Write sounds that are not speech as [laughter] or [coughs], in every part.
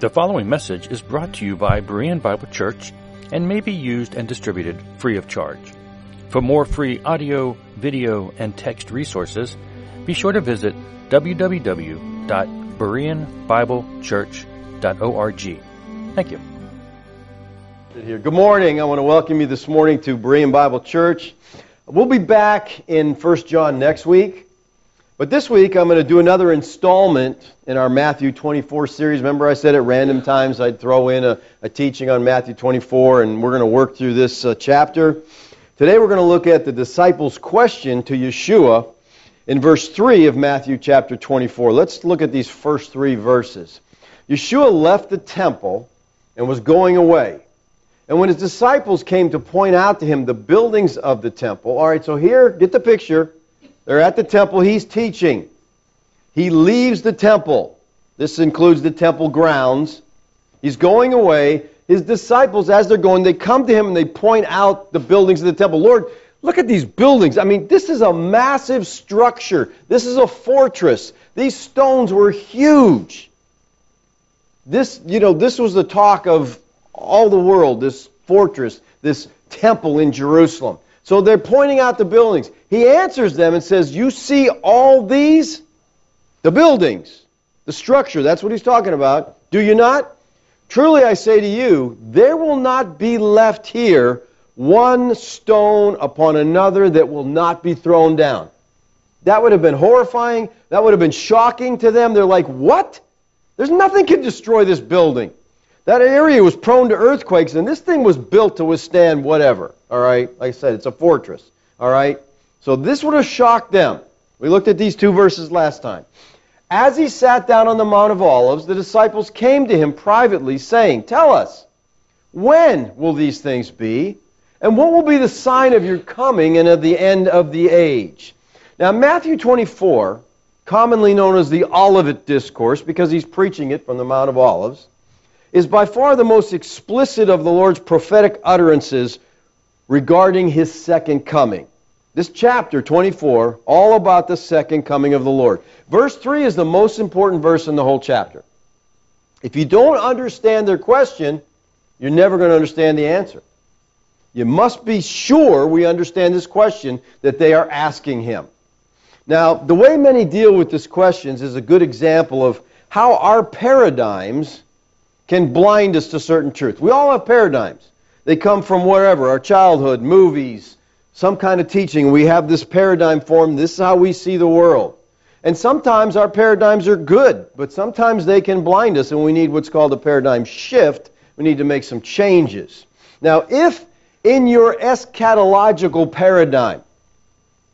The following message is brought to you by Berean Bible Church and may be used and distributed free of charge. For more free audio, video, and text resources, be sure to visit www.bereanbiblechurch.org. Thank you. Good morning. I want to welcome you this morning to Berean Bible Church. We'll be back in 1 John next week. But this week, I'm going to do another installment in our Matthew 24 series. Remember, I said at random times I'd throw in a, a teaching on Matthew 24, and we're going to work through this uh, chapter. Today, we're going to look at the disciples' question to Yeshua in verse 3 of Matthew chapter 24. Let's look at these first three verses. Yeshua left the temple and was going away. And when his disciples came to point out to him the buildings of the temple, all right, so here, get the picture. They're at the temple. He's teaching. He leaves the temple. This includes the temple grounds. He's going away. His disciples, as they're going, they come to him and they point out the buildings of the temple. Lord, look at these buildings. I mean, this is a massive structure. This is a fortress. These stones were huge. This, you know, this was the talk of all the world, this fortress, this temple in Jerusalem. So they're pointing out the buildings. He answers them and says, You see all these? The buildings, the structure, that's what he's talking about. Do you not? Truly I say to you, there will not be left here one stone upon another that will not be thrown down. That would have been horrifying. That would have been shocking to them. They're like, What? There's nothing can destroy this building. That area was prone to earthquakes, and this thing was built to withstand whatever. All right? Like I said, it's a fortress. All right? So this would have shocked them. We looked at these two verses last time. As he sat down on the Mount of Olives, the disciples came to him privately, saying, Tell us, when will these things be? And what will be the sign of your coming and of the end of the age? Now, Matthew 24, commonly known as the Olivet Discourse, because he's preaching it from the Mount of Olives, is by far the most explicit of the Lord's prophetic utterances regarding his second coming. This chapter 24, all about the second coming of the Lord. Verse 3 is the most important verse in the whole chapter. If you don't understand their question, you're never going to understand the answer. You must be sure we understand this question that they are asking him. Now, the way many deal with these questions is a good example of how our paradigms can blind us to certain truth. We all have paradigms. They come from wherever, our childhood, movies, some kind of teaching. We have this paradigm form. This is how we see the world. And sometimes our paradigms are good, but sometimes they can blind us, and we need what's called a paradigm shift. We need to make some changes. Now, if in your eschatological paradigm,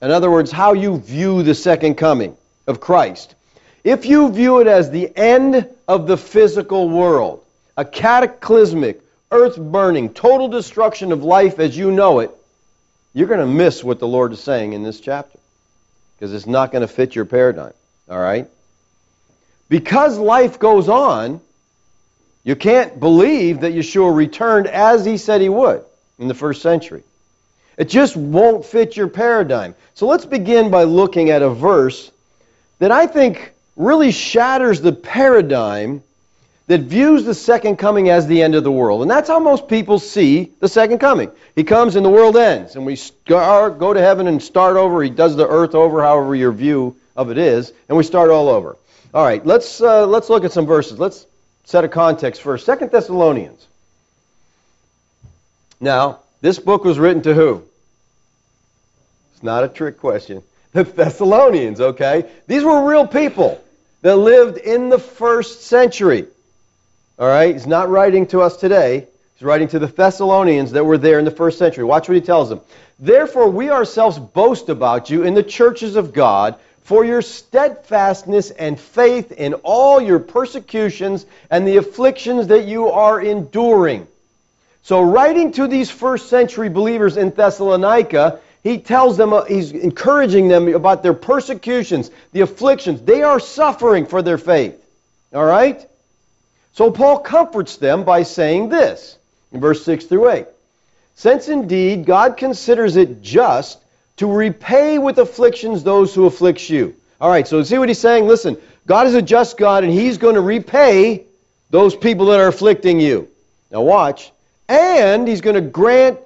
in other words, how you view the second coming of Christ, if you view it as the end of the physical world, a cataclysmic, earth burning, total destruction of life as you know it, you're going to miss what the Lord is saying in this chapter because it's not going to fit your paradigm. All right? Because life goes on, you can't believe that Yeshua returned as he said he would in the first century. It just won't fit your paradigm. So let's begin by looking at a verse that I think really shatters the paradigm that views the second coming as the end of the world. And that's how most people see the second coming. He comes and the world ends, and we go to heaven and start over. He does the earth over, however your view of it is, and we start all over. All right, let's, uh, let's look at some verses. Let's set a context first. Second Thessalonians. Now, this book was written to who? It's not a trick question. [laughs] The Thessalonians, okay? These were real people that lived in the first century. All right? He's not writing to us today. He's writing to the Thessalonians that were there in the first century. Watch what he tells them. Therefore, we ourselves boast about you in the churches of God for your steadfastness and faith in all your persecutions and the afflictions that you are enduring. So, writing to these first century believers in Thessalonica, he tells them, uh, he's encouraging them about their persecutions, the afflictions. They are suffering for their faith. All right? So Paul comforts them by saying this in verse 6 through 8. Since indeed God considers it just to repay with afflictions those who afflict you. All right, so see what he's saying? Listen, God is a just God, and he's going to repay those people that are afflicting you. Now watch. And he's going to grant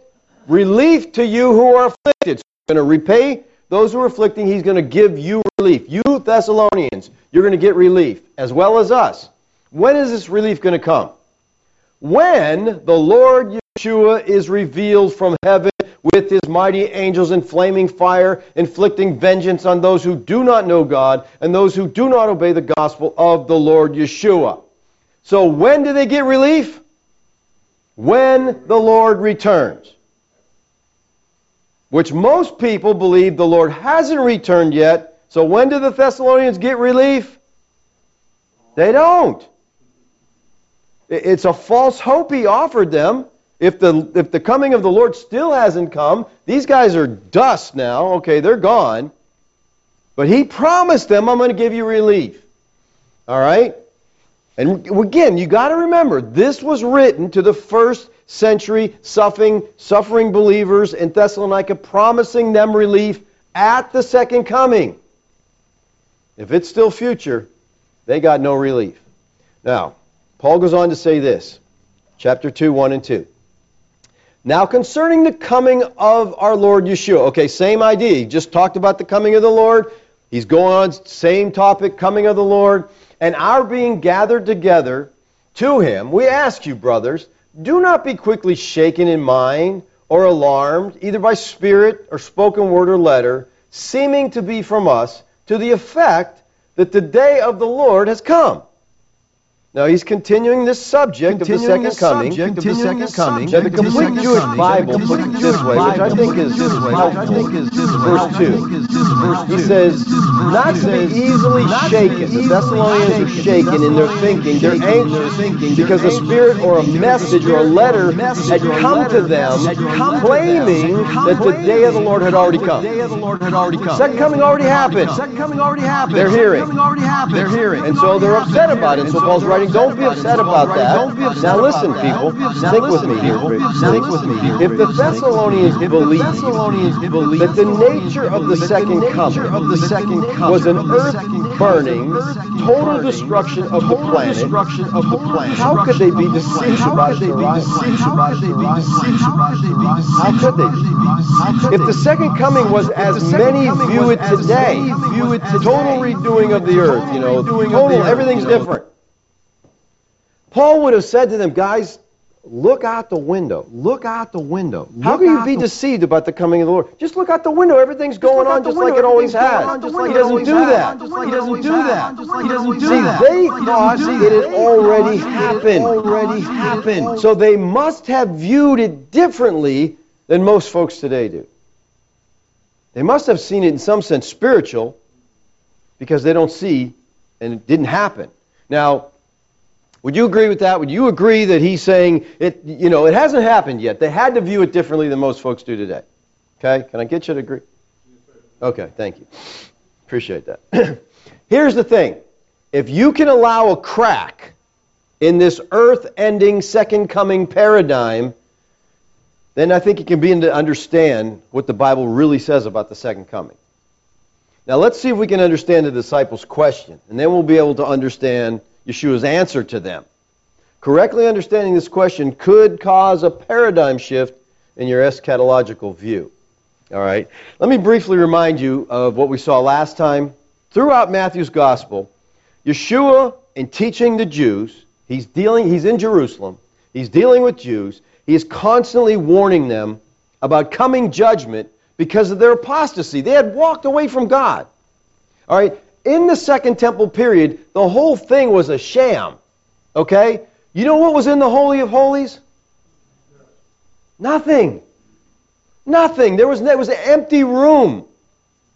relief to you who are afflicted. So he's going to repay those who are afflicting. He's going to give you relief. You Thessalonians, you're going to get relief, as well as us. When is this relief going to come? When the Lord Yeshua is revealed from heaven with his mighty angels in flaming fire, inflicting vengeance on those who do not know God and those who do not obey the gospel of the Lord Yeshua. So when do they get relief? When the Lord returns. Which most people believe the Lord hasn't returned yet. So when do the Thessalonians get relief? They don't. It's a false hope he offered them. If the, if the coming of the Lord still hasn't come, these guys are dust now. Okay, they're gone. But he promised them, I'm going to give you relief. All right? And again, you got to remember, this was written to the first century suffering, suffering believers in Thessalonica, promising them relief at the second coming. If it's still future, they got no relief. Now, Paul goes on to say this, chapter 2, 1 and 2. Now, concerning the coming of our Lord Yeshua, okay, same idea. He just talked about the coming of the Lord. He's going on, same topic, coming of the Lord. And our being gathered together to him, we ask you, brothers, do not be quickly shaken in mind or alarmed, either by spirit or spoken word or letter, seeming to be from us, to the effect that the day of the Lord has come now he's continuing this subject continuing of the second coming. Of the second coming. Now the complete Jewish Bible puts it this way, which I think is helpful. Verse two. He says, "Not to be easily shaken." The Thessalonians are shaken in their thinking. They're anxious because a spirit or a message or a letter had come to them, claiming that the day of the Lord had already come. Second coming already happened. Second coming already happened. They're hearing. They're hearing, and so they're upset about it. So Paul's writing writing. Don't be upset about that. Now listen, people. Think with me here. Think with me here. If the Thessalonians believed that the nature of the second coming was an earth burning, total destruction of the planet, how could they be deceived about the How could they? If the second coming was as many view it today, total redoing of the earth, you know, total, everything's different. Paul would have said to them, guys, look out the window. Look out the window. Look How can you be deceived about the coming of the Lord? Just look out the window. Everything's going on just like it always has. He doesn't do that. He doesn't do that. He doesn't do that. See, they thought it had already happened. Already happened. So they must have viewed it differently than most folks today do. They must have seen it in some sense spiritual because they don't see and it didn't happen. Now, would you agree with that? Would you agree that he's saying it, you know, it hasn't happened yet. They had to view it differently than most folks do today. Okay? Can I get you to agree? Okay, thank you. Appreciate that. [clears throat] Here's the thing. If you can allow a crack in this earth-ending second coming paradigm, then I think you can begin to understand what the Bible really says about the second coming. Now let's see if we can understand the disciples' question, and then we'll be able to understand Yeshua's answer to them. Correctly understanding this question could cause a paradigm shift in your eschatological view. All right. Let me briefly remind you of what we saw last time. Throughout Matthew's gospel, Yeshua, in teaching the Jews, he's dealing, he's in Jerusalem, he's dealing with Jews, he is constantly warning them about coming judgment because of their apostasy. They had walked away from God. All right in the Second Temple period, the whole thing was a sham. Okay? You know what was in the Holy of Holies? Nothing. Nothing. There was, there was an empty room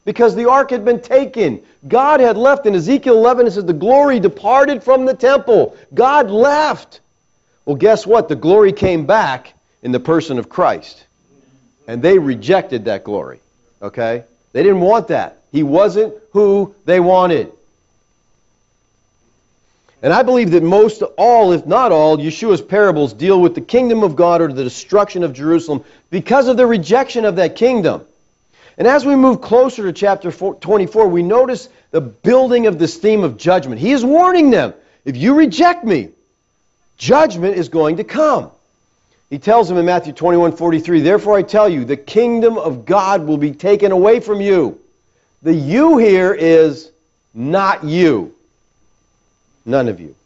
because the ark had been taken. God had left. In Ezekiel 11, it says, The glory departed from the temple. God left. Well, guess what? The glory came back in the person of Christ. And they rejected that glory. Okay? They didn't want that. He wasn't who they wanted. And I believe that most all, if not all, Yeshua's parables deal with the kingdom of God or the destruction of Jerusalem because of the rejection of that kingdom. And as we move closer to chapter 24, we notice the building of this theme of judgment. He is warning them if you reject me, Judgment is going to come. He tells them in Matthew 21 43, Therefore I tell you, the kingdom of God will be taken away from you. The you here is not you. None of you.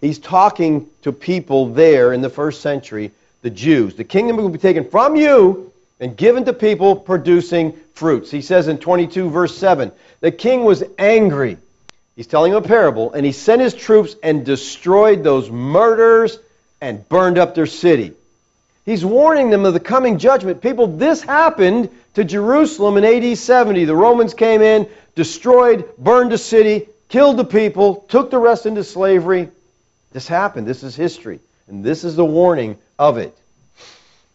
He's talking to people there in the first century, the Jews. The kingdom will be taken from you and given to people producing fruits. He says in 22, verse 7, the king was angry. He's telling a parable, and he sent his troops and destroyed those murderers and burned up their city. He's warning them of the coming judgment. People, this happened to Jerusalem in AD 70. The Romans came in, destroyed, burned the city, killed the people, took the rest into slavery. This happened. This is history. And this is the warning of it.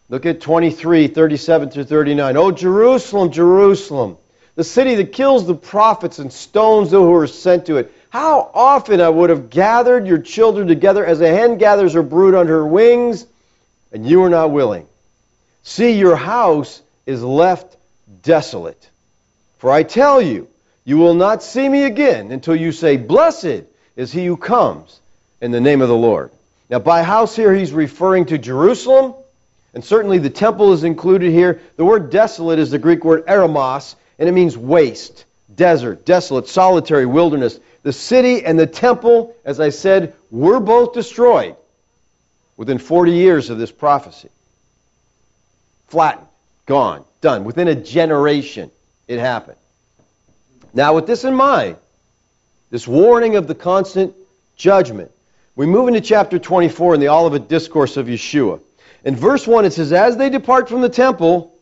Look at 23, 37 through 39. Oh, Jerusalem, Jerusalem, the city that kills the prophets and stones those who are sent to it. How often I would have gathered your children together as a hen gathers her brood under her wings and you are not willing. See, your house is left desolate. For I tell you, you will not see me again until you say, Blessed is he who comes in the name of the Lord. Now, by house here, he's referring to Jerusalem, and certainly the temple is included here. The word desolate is the Greek word eremos, and it means waste, desert, desolate, solitary, wilderness. The city and the temple, as I said, were both destroyed within 40 years of this prophecy. Flattened, gone, done. Within a generation, it happened. Now, with this in mind, this warning of the constant judgment, we move into chapter 24 in the Olivet Discourse of Yeshua. In verse 1, it says, As they depart from the temple,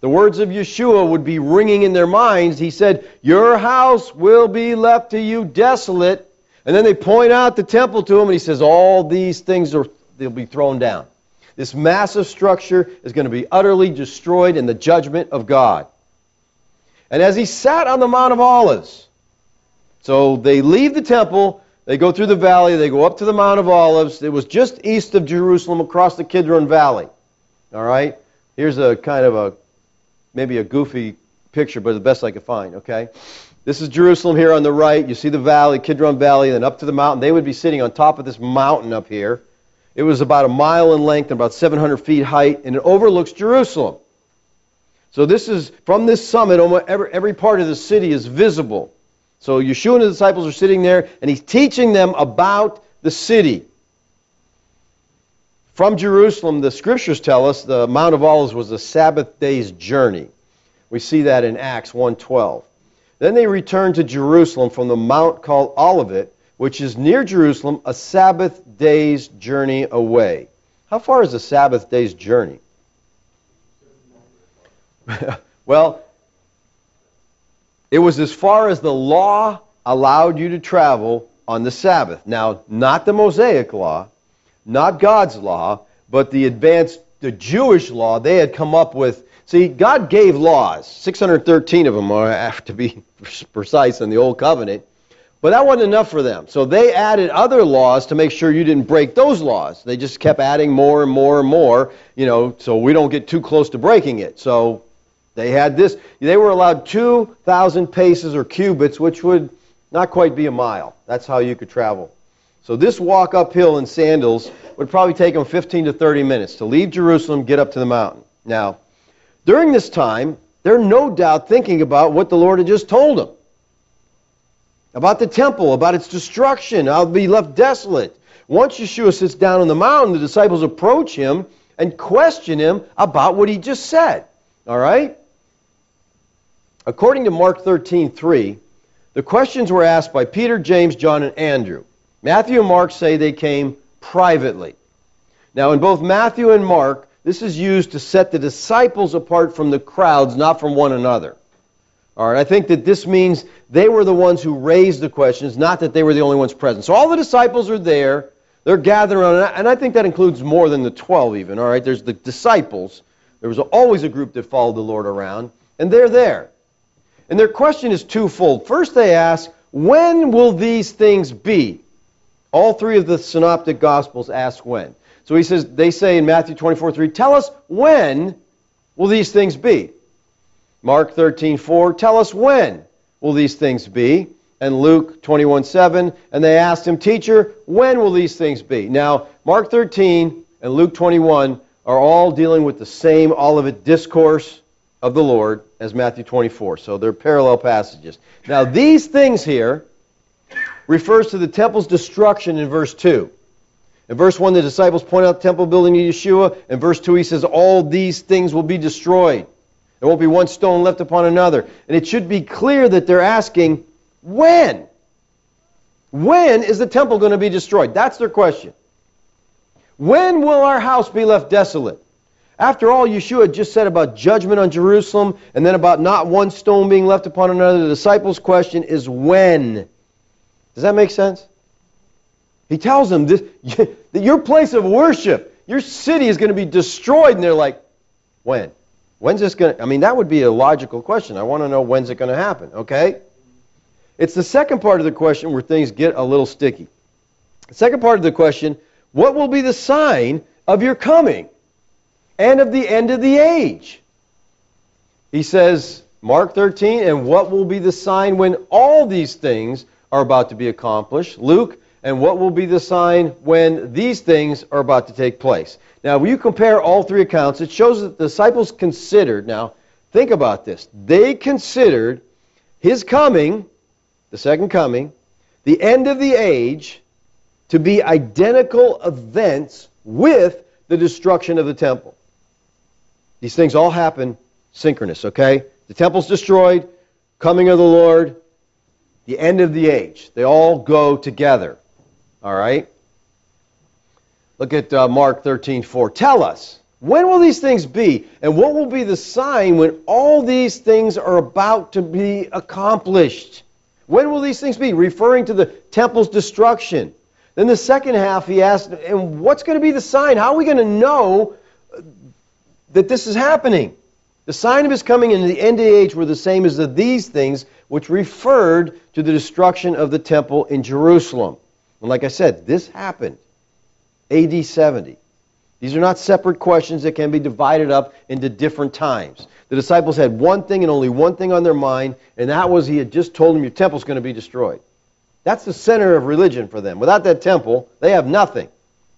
the words of Yeshua would be ringing in their minds. He said, Your house will be left to you desolate. And then they point out the temple to him, and he says, All these things are they'll be thrown down. This massive structure is going to be utterly destroyed in the judgment of God. And as he sat on the Mount of Olives, so they leave the temple, they go through the valley, they go up to the Mount of Olives. It was just east of Jerusalem across the Kidron Valley. All right? Here's a kind of a maybe a goofy picture, but the best I could find, okay? This is Jerusalem here on the right. You see the valley, Kidron Valley, and then up to the mountain. They would be sitting on top of this mountain up here. It was about a mile in length and about 700 feet height, and it overlooks Jerusalem. So this is from this summit, almost every, every part of the city is visible. So Yeshua and the disciples are sitting there, and he's teaching them about the city. From Jerusalem, the scriptures tell us the Mount of Olives was a Sabbath day's journey. We see that in Acts 1:12. Then they returned to Jerusalem from the mount called Olivet, which is near Jerusalem, a Sabbath day's journey away. How far is a Sabbath day's journey? [laughs] well, it was as far as the law allowed you to travel on the Sabbath. Now, not the Mosaic law, not God's law, but the advanced, the Jewish law they had come up with. See, God gave laws, 613 of them are, have to be precise in the Old Covenant. But that wasn't enough for them. So they added other laws to make sure you didn't break those laws. They just kept adding more and more and more, you know, so we don't get too close to breaking it. So they had this. They were allowed 2,000 paces or cubits, which would not quite be a mile. That's how you could travel. So this walk uphill in sandals would probably take them 15 to 30 minutes to leave Jerusalem, get up to the mountain. Now, during this time, they're no doubt thinking about what the Lord had just told them about the temple, about its destruction. I'll be left desolate. Once Yeshua sits down on the mountain, the disciples approach him and question him about what he just said. All right? According to Mark 13:3, the questions were asked by Peter, James, John, and Andrew. Matthew and Mark say they came privately. Now, in both Matthew and Mark, this is used to set the disciples apart from the crowds, not from one another. All right, I think that this means they were the ones who raised the questions, not that they were the only ones present. So all the disciples are there. They're gathered around, and I think that includes more than the 12 even. All right, there's the disciples. There was always a group that followed the Lord around, and they're there. And their question is twofold. First, they ask, when will these things be? All three of the synoptic gospels ask when. So he says, they say in Matthew 24, 3, tell us when will these things be? Mark 13:4, tell us when will these things be? And Luke 21:7, and they asked him, "Teacher, when will these things be?" Now, Mark 13 and Luke 21 are all dealing with the same Olivet discourse of the Lord as Matthew 24. So they're parallel passages. Now, these things here refers to the temple's destruction in verse 2. In verse 1, the disciples point out the temple building to Yeshua. In verse 2, he says, All these things will be destroyed. There won't be one stone left upon another. And it should be clear that they're asking, when? When is the temple going to be destroyed? That's their question. When will our house be left desolate? After all, Yeshua just said about judgment on Jerusalem and then about not one stone being left upon another. The disciples' question is when? Does that make sense? He tells them that [laughs] your place of worship, your city is going to be destroyed. And they're like, when? When's this going to? I mean, that would be a logical question. I want to know when's it going to happen, okay? It's the second part of the question where things get a little sticky. The second part of the question what will be the sign of your coming and of the end of the age? He says, Mark 13, and what will be the sign when all these things are about to be accomplished? Luke, and what will be the sign when these things are about to take place? Now, when you compare all three accounts, it shows that the disciples considered, now, think about this. They considered his coming, the second coming, the end of the age, to be identical events with the destruction of the temple. These things all happen synchronous, okay? The temple's destroyed, coming of the Lord, the end of the age. They all go together. All right? Look at uh, Mark 13, 4. Tell us, when will these things be? And what will be the sign when all these things are about to be accomplished? When will these things be? Referring to the temple's destruction. Then the second half, he asked, and what's going to be the sign? How are we going to know that this is happening? The sign of his coming in the end of the age were the same as the, these things, which referred to the destruction of the temple in Jerusalem. And like I said, this happened AD 70. These are not separate questions that can be divided up into different times. The disciples had one thing and only one thing on their mind, and that was he had just told them your temple's going to be destroyed. That's the center of religion for them. Without that temple, they have nothing.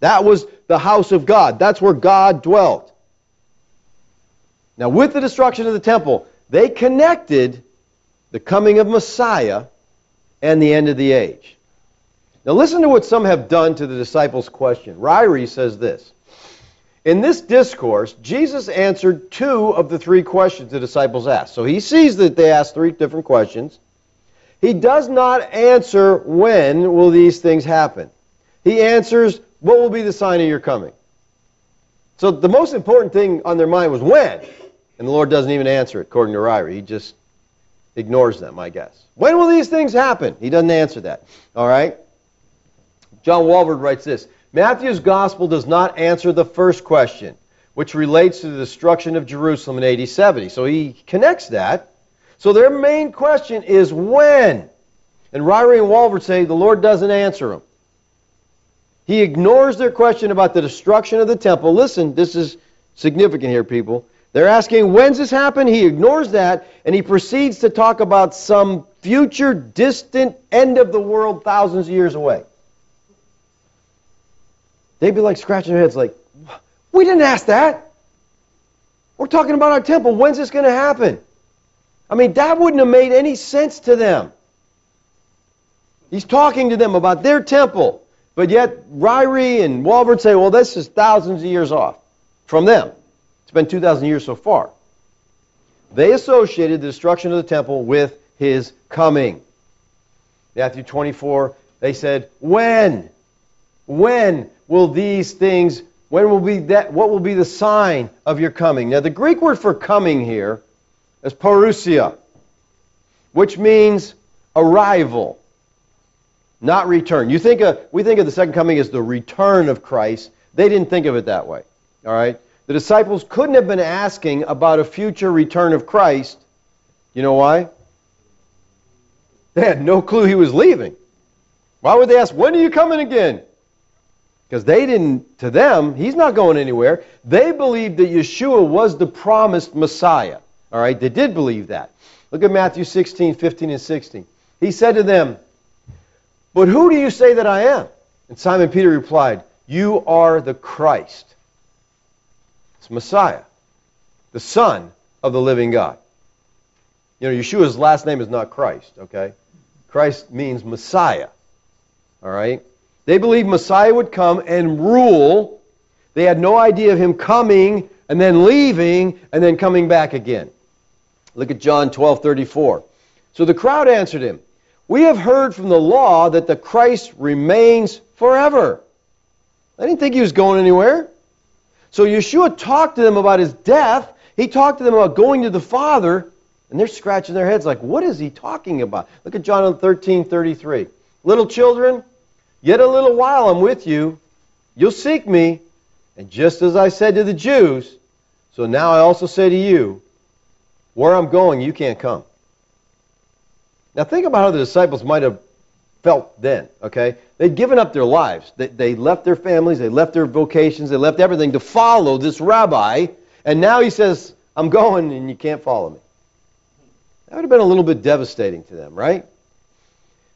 That was the house of God. That's where God dwelt. Now, with the destruction of the temple, they connected the coming of Messiah and the end of the age. Now listen to what some have done to the disciples' question. Ryrie says this. In this discourse, Jesus answered two of the three questions the disciples asked. So he sees that they asked three different questions. He does not answer when will these things happen. He answers what will be the sign of your coming. So the most important thing on their mind was when. And the Lord doesn't even answer it, according to Ryrie. He just ignores them, I guess. When will these things happen? He doesn't answer that. All right? John Walvoord writes this Matthew's gospel does not answer the first question, which relates to the destruction of Jerusalem in AD 70. So he connects that. So their main question is when? And Ryrie and Walvoord say the Lord doesn't answer them. He ignores their question about the destruction of the temple. Listen, this is significant here, people. They're asking, when's this happen? He ignores that, and he proceeds to talk about some future, distant end of the world thousands of years away. They'd be like scratching their heads, like, we didn't ask that. We're talking about our temple. When's this going to happen? I mean, that wouldn't have made any sense to them. He's talking to them about their temple. But yet, Ryrie and Walvoord say, well, this is thousands of years off from them. It's been 2,000 years so far. They associated the destruction of the temple with his coming. Matthew 24, they said, when? When will these things, when will be that, what will be the sign of your coming? Now, the Greek word for coming here is parousia, which means arrival, not return. You think of, we think of the second coming as the return of Christ. They didn't think of it that way. All right? The disciples couldn't have been asking about a future return of Christ. You know why? They had no clue he was leaving. Why would they ask, when are you coming again? Because they didn't, to them, he's not going anywhere. They believed that Yeshua was the promised Messiah. All right, they did believe that. Look at Matthew 16, 15, and 16. He said to them, But who do you say that I am? And Simon Peter replied, You are the Christ. It's Messiah, the Son of the living God. You know, Yeshua's last name is not Christ, okay? Christ means Messiah. All right? They believed Messiah would come and rule. They had no idea of him coming and then leaving and then coming back again. Look at John 12:34. So the crowd answered him, "We have heard from the law that the Christ remains forever." I didn't think he was going anywhere. So Yeshua talked to them about his death. He talked to them about going to the Father, and they're scratching their heads like, "What is he talking about?" Look at John 13:33. Little children, Yet a little while I'm with you. You'll seek me. And just as I said to the Jews, so now I also say to you, where I'm going, you can't come. Now think about how the disciples might have felt then, okay? They'd given up their lives. They, they left their families, they left their vocations, they left everything to follow this rabbi. And now he says, I'm going and you can't follow me. That would have been a little bit devastating to them, right?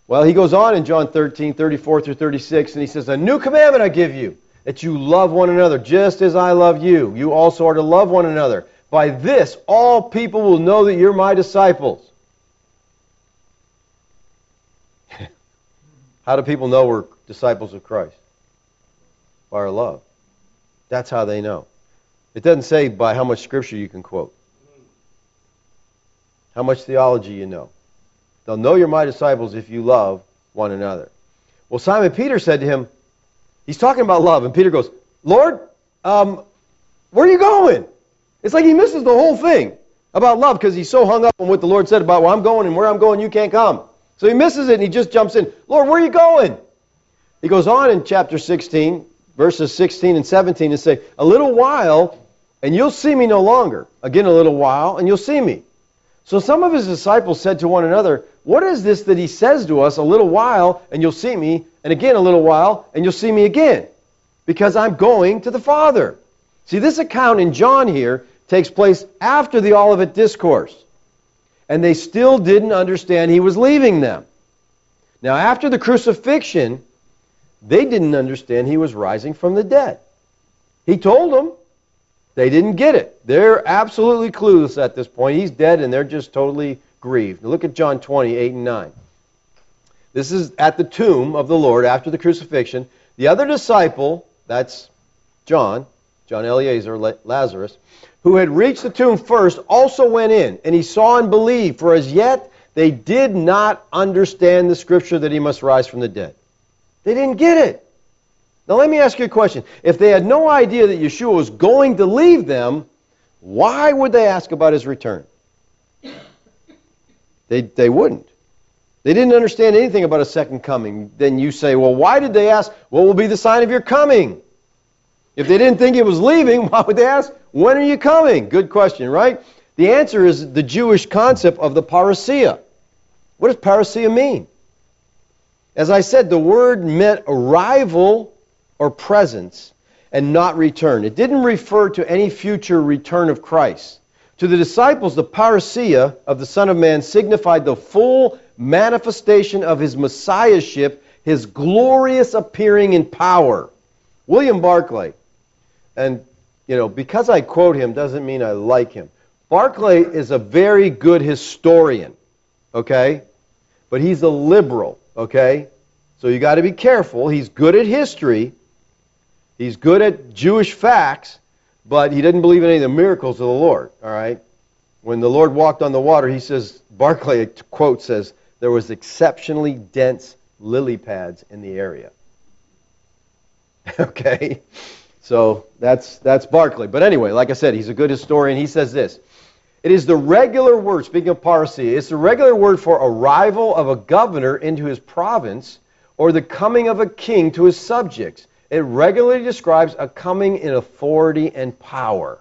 Well, he goes on in John 13, 34 through 36, and he says, A new commandment I give you, that you love one another, just as I love you. You also are to love one another. By this, all people will know that you're my disciples. [laughs] how do people know we're disciples of Christ? By our love. That's how they know. It doesn't say by how much scripture you can quote, how much theology you know. They'll know you're my disciples if you love one another. Well, Simon Peter said to him, he's talking about love, and Peter goes, Lord, um, where are you going? It's like he misses the whole thing about love because he's so hung up on what the Lord said about where I'm going and where I'm going, you can't come. So he misses it and he just jumps in. Lord, where are you going? He goes on in chapter 16, verses 16 and 17, and say, A little while, and you'll see me no longer. Again, a little while, and you'll see me. So some of his disciples said to one another, What is this that he says to us, a little while, and you'll see me, and again a little while, and you'll see me again? Because I'm going to the Father. See, this account in John here takes place after the Olivet Discourse. And they still didn't understand he was leaving them. Now, after the crucifixion, they didn't understand he was rising from the dead. He told them, they didn't get it. They're absolutely clueless at this point. He's dead and they're just totally grieved. Now look at John 20, 8 and 9. This is at the tomb of the Lord after the crucifixion. The other disciple, that's John, John Eliezer, Lazarus, who had reached the tomb first, also went in, and he saw and believed, for as yet they did not understand the scripture that he must rise from the dead. They didn't get it. Now, let me ask you a question. If they had no idea that Yeshua was going to leave them, why would they ask about his return? They, they wouldn't. They didn't understand anything about a second coming. Then you say, well, why did they ask, what will be the sign of your coming? If they didn't think it was leaving, [laughs] why would they ask, when are you coming? Good question, right? The answer is the Jewish concept of the parousia. What does parousia mean? As I said, the word meant arrival or presence and not return. It didn't refer to any future return of Christ. To the disciples, the parousia of the Son of Man signified the full manifestation of his messiahship, his glorious appearing in power. William Barclay, and you know, because I quote him doesn't mean I like him. Barclay is a very good historian, okay? But he's a liberal, okay? So you got to be careful. He's good at history, He's good at Jewish facts, but he didn't believe in any of the miracles of the Lord. All right? When the Lord walked on the water, he says, Barclay, quote, says, there was exceptionally dense lily pads in the area. [laughs] okay? So that's, that's Barclay. But anyway, like I said, he's a good historian. He says this. It is the regular word, speaking of parousia, it's the regular word for arrival of a governor into his province or the coming of a king to his subjects. It regularly describes a coming in authority and power.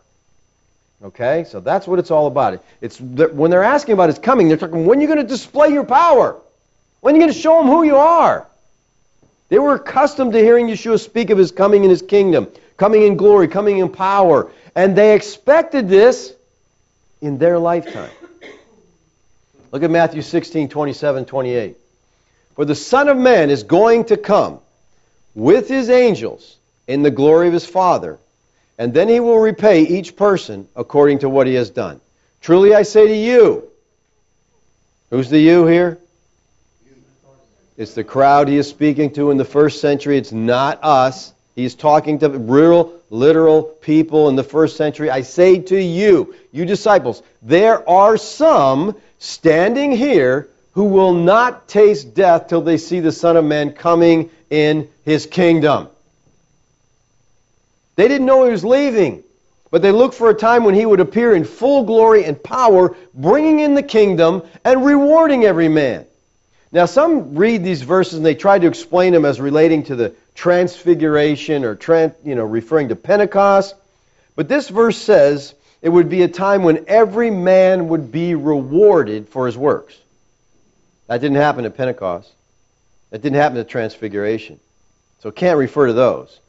Okay? So that's what it's all about. It's when they're asking about his coming, they're talking, when are you going to display your power? When are you going to show them who you are? They were accustomed to hearing Yeshua speak of his coming in his kingdom, coming in glory, coming in power, and they expected this in their lifetime. Look at Matthew 16, 27, 28. For the Son of Man is going to come with his angels in the glory of his Father, and then he will repay each person according to what he has done. Truly I say to you, who's the you here? It's the crowd he is speaking to in the first century. It's not us. He's talking to real, literal people in the first century. I say to you, you disciples, there are some standing here who will not taste death till they see the Son of Man coming in his kingdom. They didn't know he was leaving, but they looked for a time when he would appear in full glory and power, bringing in the kingdom and rewarding every man. Now, some read these verses and they try to explain them as relating to the transfiguration or you know, referring to Pentecost. But this verse says it would be a time when every man would be rewarded for his works. That didn't happen at Pentecost. That didn't happen at Transfiguration. So it can't refer to those.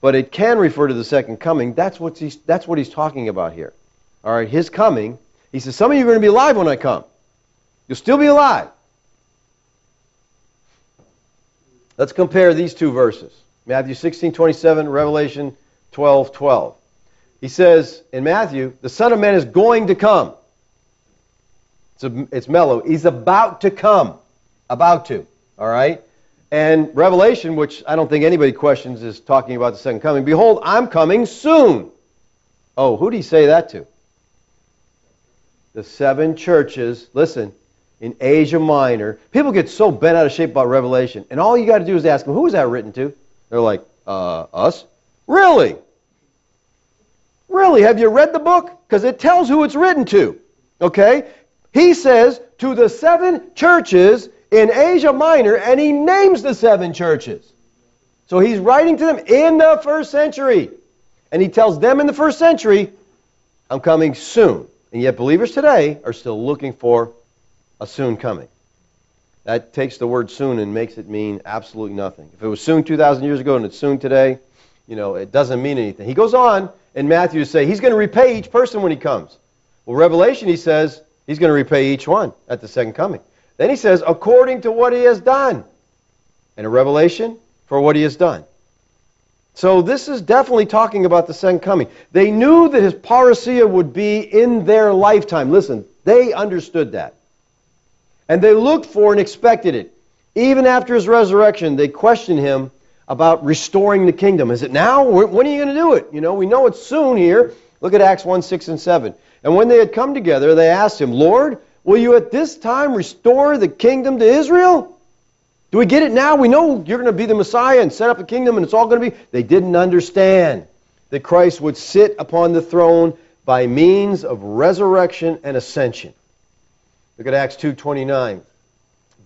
But it can refer to the second coming. That's, what he's, that's what he's talking about here. All right, his coming. He says, Some of you are going to be alive when I come. You'll still be alive. Let's compare these two verses Matthew 16 27, Revelation 12 12. He says in Matthew, the Son of Man is going to come. It's, a, it's mello. He's about to come. About to. All right? And Revelation, which I don't think anybody questions, is talking about the second coming. Behold, I'm coming soon. Oh, who did he say that to? The seven churches. Listen, in Asia Minor. People get so bent out of shape about Revelation, and all you got to do is ask them, who was that written to? They're like, uh, us? Really? Really? Have you read the book? Because it tells who it's written to. Okay? He says, to the seven churches in Asia Minor, and he names the seven churches. So he's writing to them in the first century. And he tells them in the first century, I'm coming soon. And yet believers today are still looking for a soon coming. That takes the word soon and makes it mean absolutely nothing. If it was soon 2,000 years ago and it's soon today, you know, it doesn't mean anything. He goes on in Matthew to say he's going to repay each person when he comes. Well, Revelation, he says he's going to repay each one at the second coming. Then he says, according to what he has done. And a revelation for what he has done. So this is definitely talking about the second coming. They knew that his parousia would be in their lifetime. Listen, they understood that. And they looked for and expected it. Even after his resurrection, they questioned him about restoring the kingdom. Is it now? When are you going to do it? You know, we know it's soon here. Look at Acts 1 6 and 7. And when they had come together, they asked him, Lord, will you at this time restore the kingdom to Israel? Do we get it now? We know you're going to be the Messiah and set up a kingdom and it's all going to be. They didn't understand that Christ would sit upon the throne by means of resurrection and ascension. Look at Acts 2:29.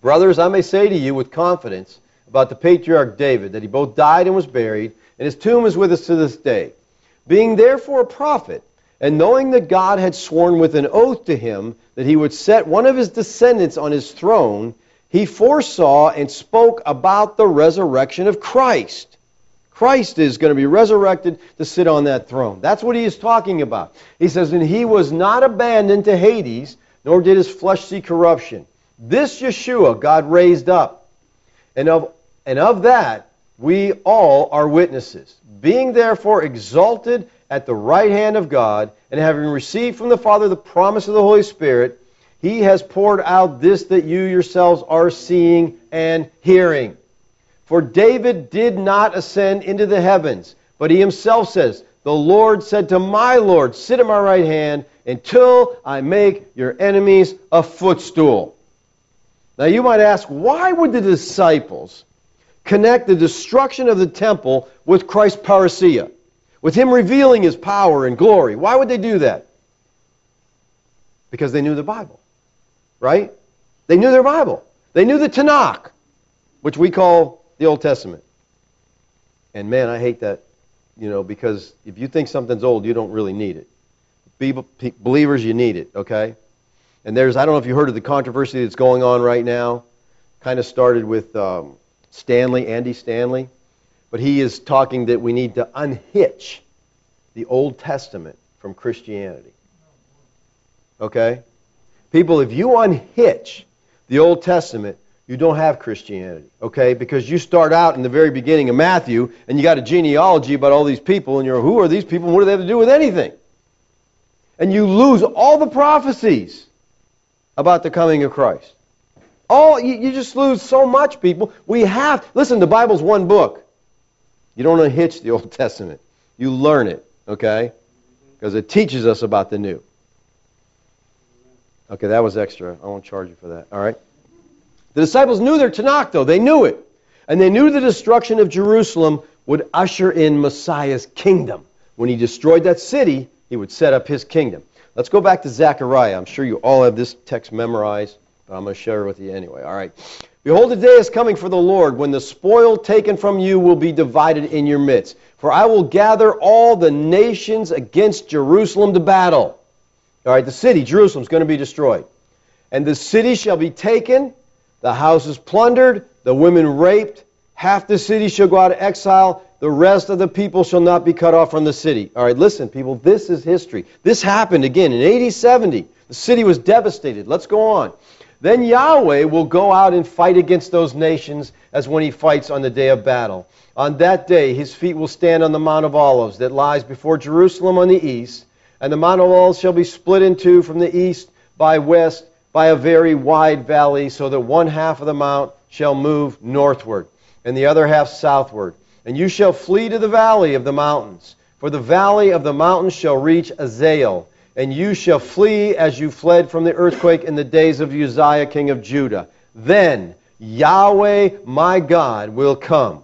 Brothers, I may say to you with confidence about the patriarch David that he both died and was buried, and his tomb is with us to this day. Being therefore a prophet, and knowing that God had sworn with an oath to him that he would set one of his descendants on his throne, he foresaw and spoke about the resurrection of Christ. Christ is going to be resurrected to sit on that throne. That's what he is talking about. He says, And he was not abandoned to Hades, nor did his flesh see corruption. This Yeshua God raised up. And of, and of that we all are witnesses. Being therefore exalted at the right hand of God, and having received from the Father the promise of the Holy Spirit, he has poured out this that you yourselves are seeing and hearing. For David did not ascend into the heavens, but he himself says, The Lord said to my Lord, Sit at my right hand until I make your enemies a footstool. Now you might ask, why would the disciples connect the destruction of the temple with Christ's parousia, with him revealing his power and glory? Why would they do that? Because they knew the Bible, right? They knew their Bible. They knew the Tanakh, which we call the Old Testament. And man, I hate that, you know, because if you think something's old, you don't really need it believers, you need it, okay? And there's, I don't know if you heard of the controversy that's going on right now. Kind of started with um, Stanley, Andy Stanley. But he is talking that we need to unhitch the Old Testament from Christianity. Okay? People, if you unhitch the Old Testament, you don't have Christianity, okay? Because you start out in the very beginning of Matthew and you got a genealogy about all these people and you're, who are these people what do they have to do with anything? And you lose all the prophecies about the coming of Christ. All you, you just lose so much, people. We have listen. The Bible's one book. You don't unhitch the [laughs] Old Testament. You learn it, okay? Because it teaches us about the new. Okay, that was extra. I won't charge you for that. All right. The disciples knew their Tanakh, though. They knew it. And they knew the destruction of Jerusalem would usher in Messiah's kingdom. When he destroyed that city, he would set up his kingdom. Let's go back to Zechariah. I'm sure you all have this text memorized, but I'm going to share it with you anyway. All right. Behold, the day is coming for the Lord when the spoil taken from you will be divided in your midst. For I will gather all the nations against Jerusalem to battle. All right, the city, Jerusalem, is going to be destroyed. And the city shall be taken, the houses plundered, the women raped. Half the city shall go out of exile, the rest of the people shall not be cut off from the city. All right, listen, people, this is history. This happened again in AD 70. The city was devastated. Let's go on. Then Yahweh will go out and fight against those nations as when he fights on the day of battle. On that day, his feet will stand on the Mount of Olives that lies before Jerusalem on the east, and the Mount of Olives shall be split in two from the east by west by a very wide valley, so that one half of the mount shall move northward, and the other half southward. And you shall flee to the valley of the mountains, for the valley of the mountains shall reach Azal, and you shall flee as you fled from the earthquake in the days of Uzziah king of Judah. Then Yahweh my God will come,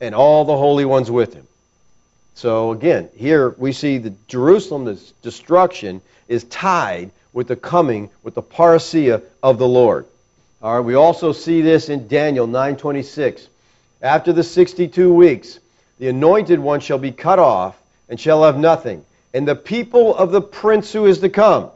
and all the holy ones with him. So again, here we see that Jerusalem's destruction is tied with the coming, with the parousia of the Lord. All right, we also see this in Daniel 9:26. After the 62 weeks, the anointed one shall be cut off and shall have nothing. And the people of the prince who is to come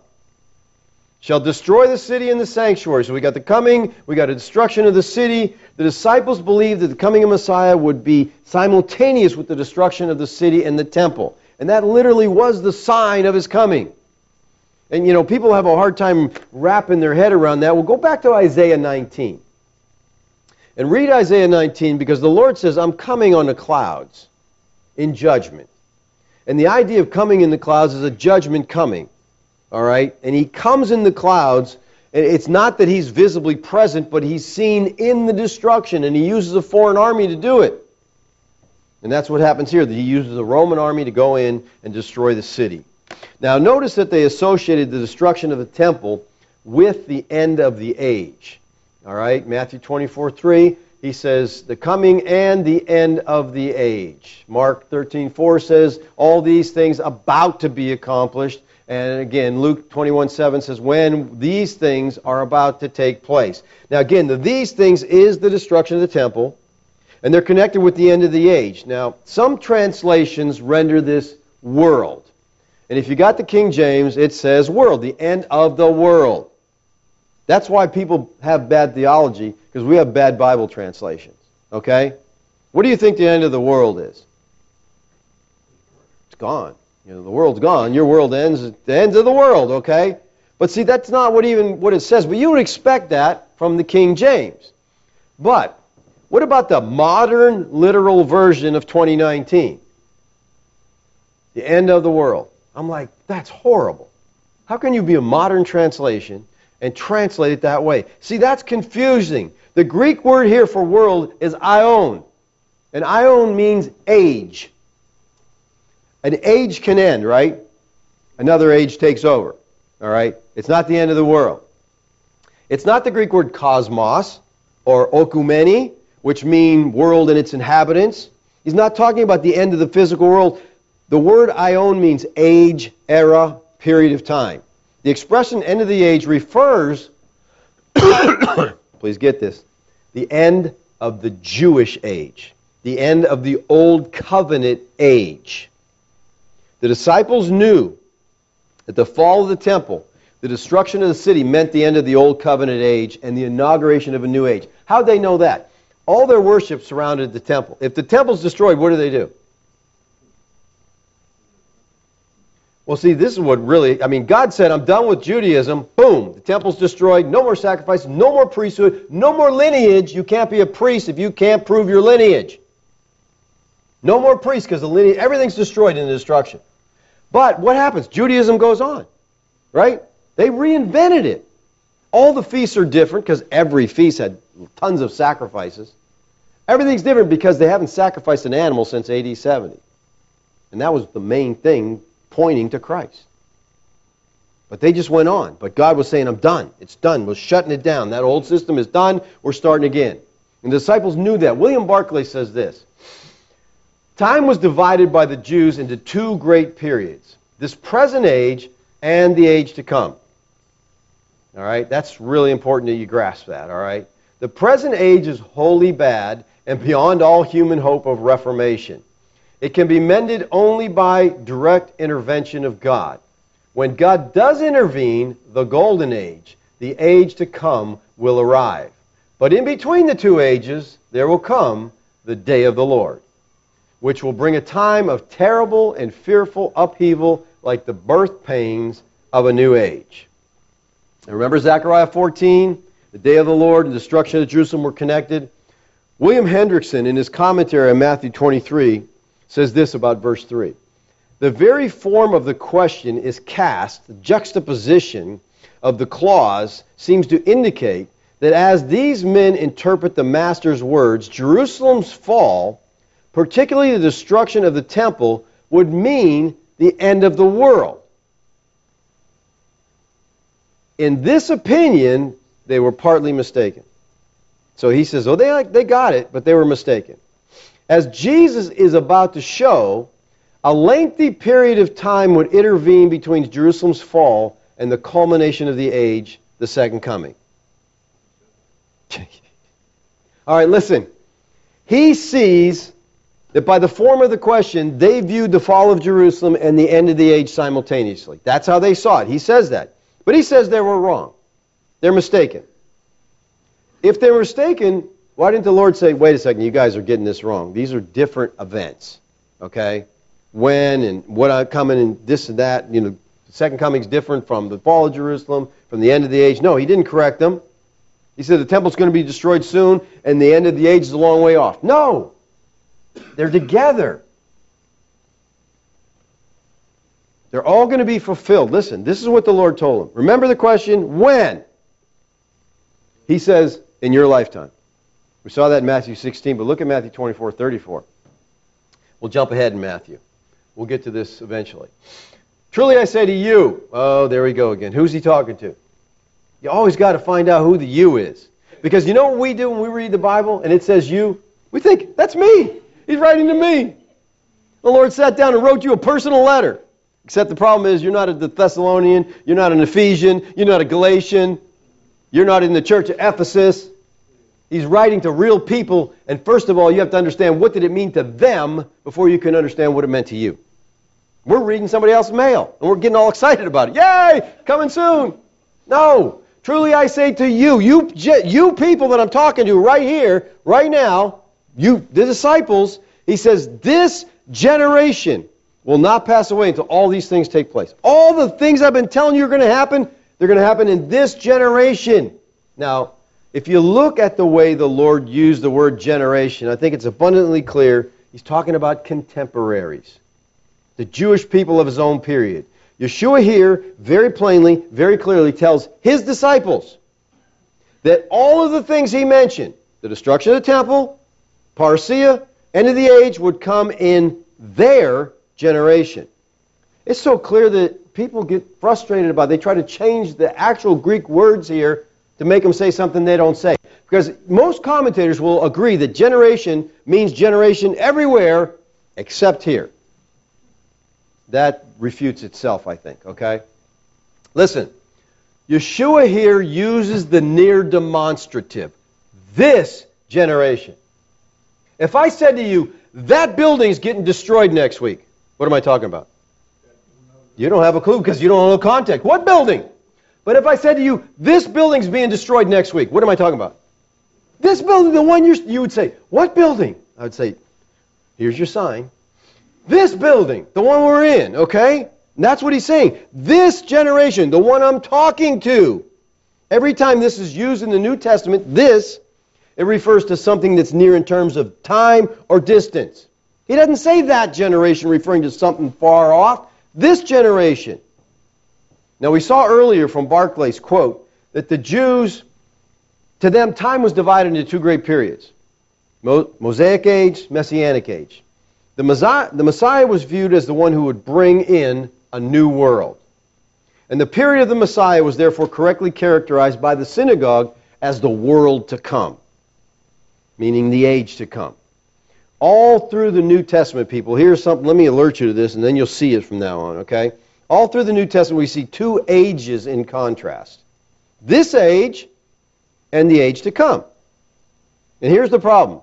shall destroy the city and the sanctuary. So we got the coming, we got a destruction of the city. The disciples believed that the coming of Messiah would be simultaneous with the destruction of the city and the temple. And that literally was the sign of his coming. And you know, people have a hard time wrapping their head around that. Well, go back to Isaiah 19. And read Isaiah 19 because the Lord says, I'm coming on the clouds in judgment. And the idea of coming in the clouds is a judgment coming. All right? And he comes in the clouds. And it's not that he's visibly present, but he's seen in the destruction, and he uses a foreign army to do it. And that's what happens here. That he uses a Roman army to go in and destroy the city. Now, notice that they associated the destruction of the temple with the end of the age. All right, Matthew 24 3, he says, the coming and the end of the age. Mark 13 4 says, all these things about to be accomplished. And again, Luke 21 7 says, when these things are about to take place. Now, again, the these things is the destruction of the temple, and they're connected with the end of the age. Now, some translations render this world. And if you got the King James, it says world, the end of the world. That's why people have bad theology, because we have bad Bible translations. Okay? What do you think the end of the world is? It's gone. You know, the world's gone. Your world ends at the end of the world, okay? But see, that's not what even what it says. But you would expect that from the King James. But what about the modern literal version of 2019? The end of the world. I'm like, that's horrible. How can you be a modern translation and translate it that way. See, that's confusing. The Greek word here for world is aion. And aion means age. An age can end, right? Another age takes over. All right? It's not the end of the world. It's not the Greek word cosmos or oikoumene, which mean world and its inhabitants. He's not talking about the end of the physical world. The word aion means age, era, period of time. The expression end of the age refers, [coughs] please get this, the end of the Jewish age, the end of the Old Covenant age. The disciples knew that the fall of the temple, the destruction of the city, meant the end of the Old Covenant age and the inauguration of a new age. How'd they know that? All their worship surrounded the temple. If the temple's destroyed, what do they do? Well, see, this is what really, I mean, God said, I'm done with Judaism. Boom. The temple's destroyed. No more sacrifice. No more priesthood. No more lineage. You can't be a priest if you can't prove your lineage. No more priests because the lineage, everything's destroyed in the destruction. But what happens? Judaism goes on, right? They reinvented it. All the feasts are different because every feast had tons of sacrifices. Everything's different because they haven't sacrificed an animal since AD 70. And that was the main thing pointing to Christ. But they just went on. But God was saying, I'm done. It's done. We're shutting it down. That old system is done. We're starting again. And the disciples knew that. William Barclay says this Time was divided by the Jews into two great periods this present age and the age to come. All right? That's really important that you grasp that. All right? The present age is wholly bad and beyond all human hope of reformation. It can be mended only by direct intervention of God. When God does intervene, the golden age, the age to come, will arrive. But in between the two ages, there will come the day of the Lord, which will bring a time of terrible and fearful upheaval like the birth pains of a new age. And remember Zechariah 14? The day of the Lord and destruction of Jerusalem were connected. William Hendriksen, in his commentary on Matthew 23, says this about verse 3. The very form of the question is cast, the juxtaposition of the clause seems to indicate that as these men interpret the Master's words, Jerusalem's fall, particularly the destruction of the temple, would mean the end of the world. In this opinion, they were partly mistaken. So he says, oh, they, they got it, but they were mistaken. As Jesus is about to show, a lengthy period of time would intervene between Jerusalem's fall and the culmination of the age, the second coming. [laughs] All right, listen. He sees that by the form of the question, they viewed the fall of Jerusalem and the end of the age simultaneously. That's how they saw it. He says that. But he says they were wrong. They're mistaken. If they're mistaken, why didn't the Lord say, wait a second, you guys are getting this wrong? These are different events, okay? When and what I'm coming and this and that. You know, the second coming is different from the fall of Jerusalem, from the end of the age. No, he didn't correct them. He said the temple's going to be destroyed soon and the end of the age is a long way off. No, they're together. They're all going to be fulfilled. Listen, this is what the Lord told him. Remember the question, when? He says, in your lifetime. We saw that in Matthew 16, but look at Matthew 24, 34. We'll jump ahead in Matthew. We'll get to this eventually. Truly I say to you, oh, there we go again. Who's he talking to? You always got to find out who the you is. Because you know what we do when we read the Bible and it says you? We think, that's me. He's writing to me. The Lord sat down and wrote you a personal letter. Except the problem is you're not a Thessalonian, you're not an Ephesian, you're not a Galatian, you're not in the church of Ephesus. He's writing to real people, and first of all, you have to understand what did it mean to them before you can understand what it meant to you. We're reading somebody else's mail, and we're getting all excited about it. Yay! Coming soon. No. Truly I say to you, you, you people that I'm talking to right here, right now, you, the disciples, he says, this generation will not pass away until all these things take place. All the things I've been telling you are going to happen, they're going to happen in this generation. Now, if you look at the way the Lord used the word generation, I think it's abundantly clear he's talking about contemporaries, the Jewish people of his own period. Yeshua here, very plainly, very clearly tells his disciples that all of the things he mentioned, the destruction of the temple, Parousia, end of the age, would come in their generation. It's so clear that people get frustrated about it. They try to change the actual Greek words here to make them say something they don't say. Because most commentators will agree that generation means generation everywhere except here. That refutes itself, I think, okay? Listen, Yeshua here uses the near demonstrative. This generation. If I said to you, that building's getting destroyed next week, what am I talking about? You don't have a clue because you don't know the context. What building? But if I said to you, this building's being destroyed next week, what am I talking about? This building, the one you're, you would say, what building? I would say, here's your sign. This building, the one we're in, okay? And that's what he's saying. This generation, the one I'm talking to, every time this is used in the New Testament, this, it refers to something that's near in terms of time or distance. He doesn't say that generation referring to something far off. This generation. Now, we saw earlier from Barclay's quote that the Jews, to them, time was divided into two great periods Mosaic age, Messianic age. The Messiah, the Messiah was viewed as the one who would bring in a new world. And the period of the Messiah was therefore correctly characterized by the synagogue as the world to come, meaning the age to come. All through the New Testament, people, here's something, let me alert you to this, and then you'll see it from now on, okay? All through the New Testament, we see two ages in contrast this age and the age to come. And here's the problem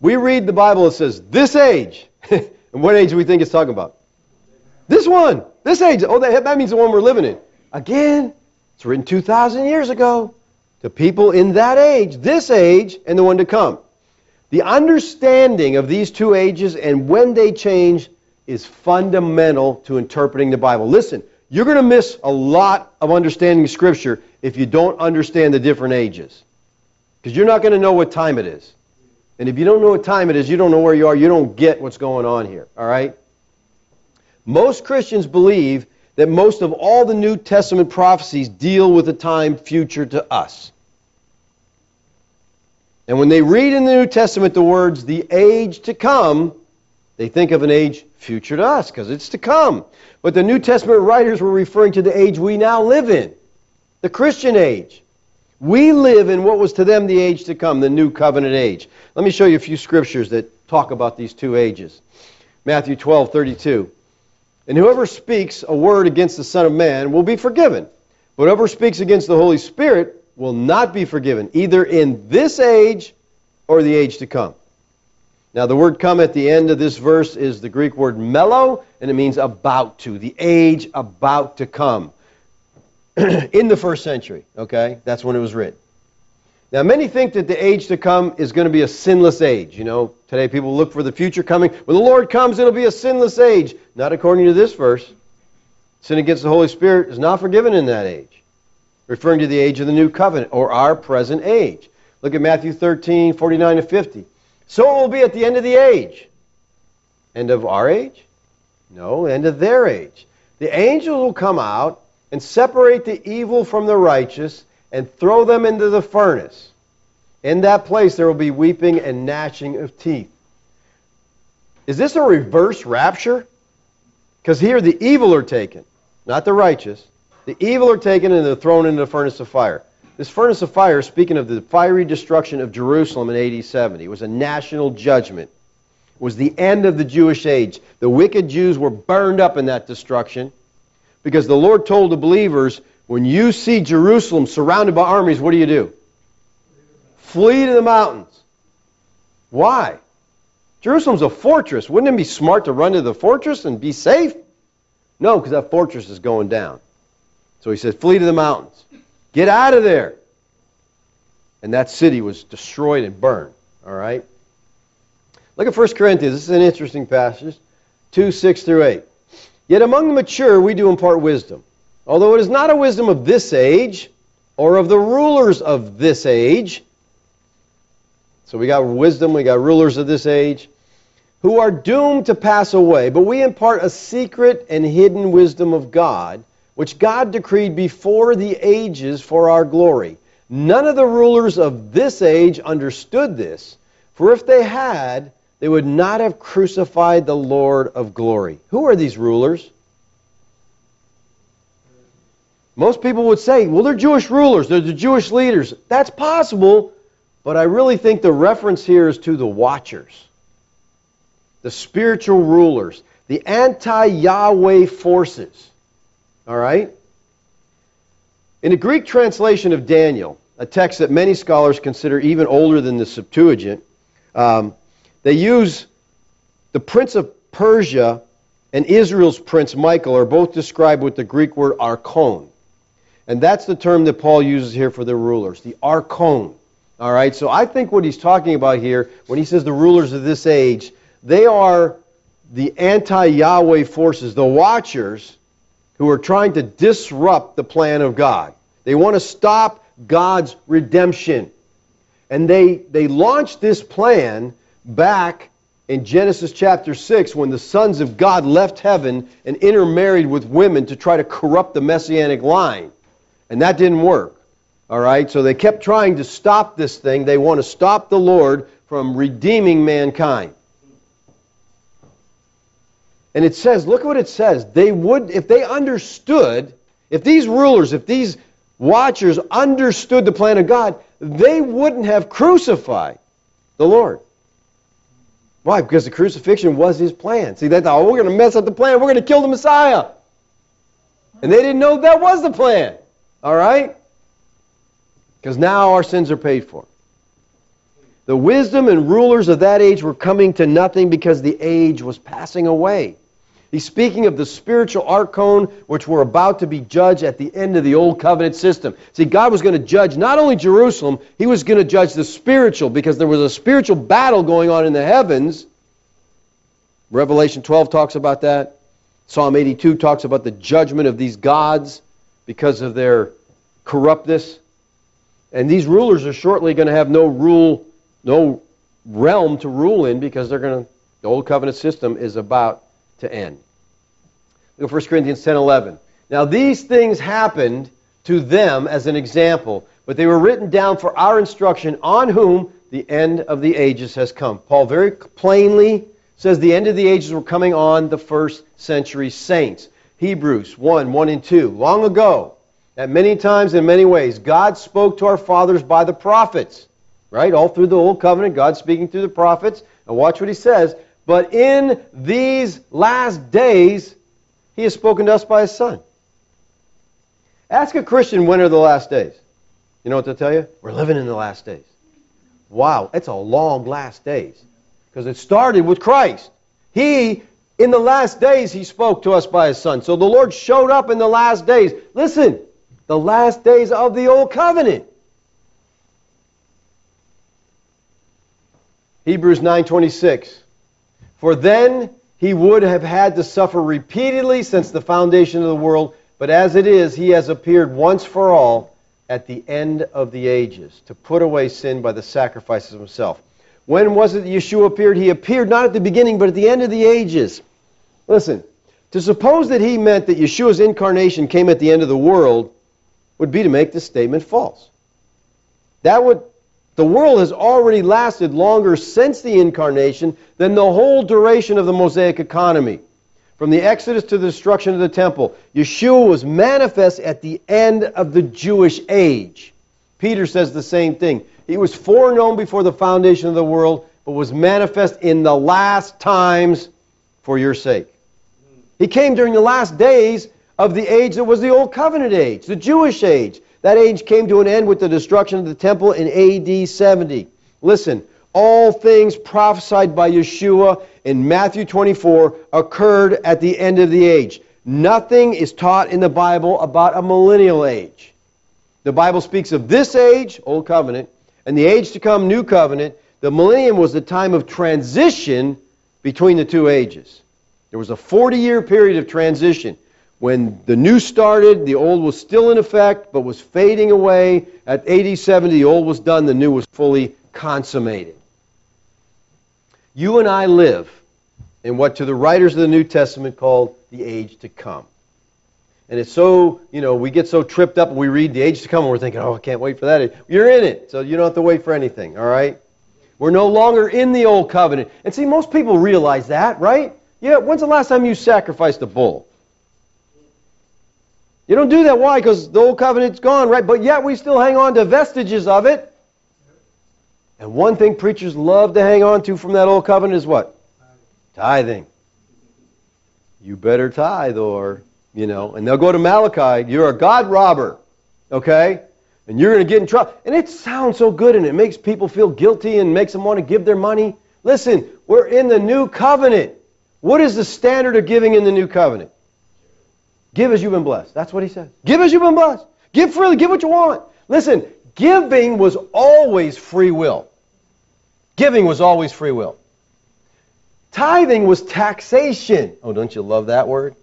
we read the Bible, it says, this age. [laughs] and what age do we think it's talking about? This one. This age. Oh, that, that means the one we're living in. Again, it's written 2,000 years ago to people in that age, this age, and the one to come. The understanding of these two ages and when they change is fundamental to interpreting the Bible. Listen, you're going to miss a lot of understanding Scripture if you don't understand the different ages. Because you're not going to know what time it is. And if you don't know what time it is, you don't know where you are, you don't get what's going on here. All right? Most Christians believe that most of all the New Testament prophecies deal with a time future to us. And when they read in the New Testament the words, the age to come, they think of an age future to us because it's to come. But the New Testament writers were referring to the age we now live in, the Christian age. We live in what was to them the age to come, the new covenant age. Let me show you a few scriptures that talk about these two ages. Matthew 12, 32. And whoever speaks a word against the Son of Man will be forgiven. But whoever speaks against the Holy Spirit will not be forgiven, either in this age or the age to come. Now, the word come at the end of this verse is the Greek word mello, and it means about to, the age about to come. [clears throat] in the first century, okay? That's when it was written. Now, many think that the age to come is going to be a sinless age. You know, today people look for the future coming. When the Lord comes, it'll be a sinless age. Not according to this verse. Sin against the Holy Spirit is not forgiven in that age, referring to the age of the new covenant or our present age. Look at Matthew 13, 49 to 50. So it will be at the end of the age. End of our age? No, end of their age. The angels will come out and separate the evil from the righteous and throw them into the furnace. In that place there will be weeping and gnashing of teeth. Is this a reverse rapture? Because here the evil are taken, not the righteous. The evil are taken and they're thrown into the furnace of fire. This furnace of fire, speaking of the fiery destruction of Jerusalem in AD 70, was a national judgment. It was the end of the Jewish age. The wicked Jews were burned up in that destruction. Because the Lord told the believers, when you see Jerusalem surrounded by armies, what do you do? Flee to the mountains. Why? Jerusalem's a fortress. Wouldn't it be smart to run to the fortress and be safe? No, because that fortress is going down. So he says, flee to the mountains. Get out of there. And that city was destroyed and burned. All right? Look at 1 Corinthians. This is an interesting passage. 2, 6 through 8. Yet among the mature we do impart wisdom, although it is not a wisdom of this age or of the rulers of this age. So we got wisdom, we got rulers of this age who are doomed to pass away, but we impart a secret and hidden wisdom of God, which God decreed before the ages for our glory. None of the rulers of this age understood this, for if they had, they would not have crucified the Lord of glory. Who are these rulers? Most people would say, well, they're Jewish rulers, they're the Jewish leaders. That's possible, but I really think the reference here is to the watchers, the spiritual rulers, the anti Yahweh forces. All right? In the Greek translation of Daniel, a text that many scholars consider even older than the Septuagint, um, they use the prince of Persia and Israel's prince Michael are both described with the Greek word archon. And that's the term that Paul uses here for the rulers, the archon. All right, so I think what he's talking about here, when he says the rulers of this age, they are the anti Yahweh forces, the watchers who are trying to disrupt the plan of God. They want to stop God's redemption. And they, they launched this plan back in Genesis chapter 6 when the sons of God left heaven and intermarried with women to try to corrupt the messianic line. And that didn't work. All right? So they kept trying to stop this thing. They want to stop the Lord from redeeming mankind. And it says, look at what it says. They would, if they understood, if these rulers, if these watchers understood the plan of God, they wouldn't have crucified the Lord. Why? Because the crucifixion was his plan. See, they thought, oh, we're going to mess up the plan. We're going to kill the Messiah. And they didn't know that was the plan. All right? Because now our sins are paid for. The wisdom and rulers of that age were coming to nothing because the age was passing away. He's speaking of the spiritual archon, which were about to be judged at the end of the old covenant system. See, God was going to judge not only Jerusalem, He was going to judge the spiritual because there was a spiritual battle going on in the heavens. Revelation 12 talks about that. Psalm 82 talks about the judgment of these gods because of their corruptness. And these rulers are shortly going to have no rule, no realm to rule in because they're going to, the old covenant system is about to end. Look at 1 Corinthians 10 11. Now, these things happened to them as an example, but they were written down for our instruction, on whom the end of the ages has come. Paul very plainly says the end of the ages were coming on the first century saints. Hebrews 1 1 and 2. Long ago, at many times in many ways, God spoke to our fathers by the prophets. Right? All through the Old Covenant, God speaking through the prophets. And watch what he says. But in these last days, he has spoken to us by his Son. Ask a Christian when are the last days. You know what they'll tell you? We're living in the last days. Wow, it's a long last days. Because it started with Christ. He, in the last days, he spoke to us by his Son. So the Lord showed up in the last days. Listen, the last days of the Old Covenant. Hebrews 9.26 for then he would have had to suffer repeatedly since the foundation of the world, but as it is, he has appeared once for all at the end of the ages to put away sin by the sacrifices of himself. When was it that Yeshua appeared? He appeared not at the beginning, but at the end of the ages. Listen, to suppose that he meant that Yeshua's incarnation came at the end of the world would be to make this statement false. That would the world has already lasted longer since the incarnation than the whole duration of the Mosaic economy. From the Exodus to the destruction of the temple, Yeshua was manifest at the end of the Jewish age. Peter says the same thing. He was foreknown before the foundation of the world, but was manifest in the last times for your sake. He came during the last days of the age that was the Old Covenant age, the Jewish age. That age came to an end with the destruction of the temple in AD 70. Listen, all things prophesied by Yeshua in Matthew 24 occurred at the end of the age. Nothing is taught in the Bible about a millennial age. The Bible speaks of this age, Old Covenant, and the age to come, New Covenant. The millennium was the time of transition between the two ages. There was a 40 year period of transition. When the new started, the old was still in effect, but was fading away. At AD 70, the old was done, the new was fully consummated. You and I live in what to the writers of the New Testament called the age to come. And it's so, you know, we get so tripped up and we read the age to come and we're thinking, oh, I can't wait for that. You're in it, so you don't have to wait for anything, all right? We're no longer in the old covenant. And see, most people realize that, right? Yeah, when's the last time you sacrificed a bull? You don't do that. Why? Because the old covenant's gone, right? But yet we still hang on to vestiges of it. And one thing preachers love to hang on to from that old covenant is what? Tithing. You better tithe or, you know, and they'll go to Malachi, you're a God robber. Okay? And you're going to get in trouble. And it sounds so good and it makes people feel guilty and makes them want to give their money. Listen, we're in the new covenant. What is the standard of giving in the new covenant? Give as you've been blessed. That's what he said. Give as you've been blessed. Give freely. Give what you want. Listen, giving was always free will. Giving was always free will. Tithing was taxation. Oh, don't you love that word?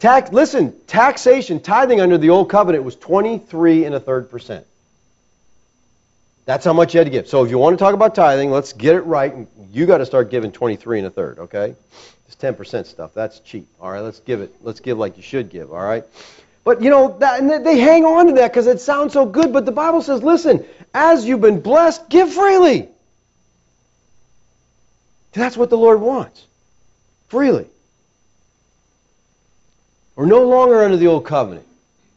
Tax, listen, taxation, tithing under the old covenant was 23 and a third percent. That's how much you had to give. So if you want to talk about tithing, let's get it right. You got to start giving 23 and a third, okay? This 10% stuff, that's cheap. All right, let's give it. Let's give like you should give, all right? But you know, that, and they hang on to that because it sounds so good. But the Bible says, listen, as you've been blessed, give freely. That's what the Lord wants. Freely. We're no longer under the old covenant.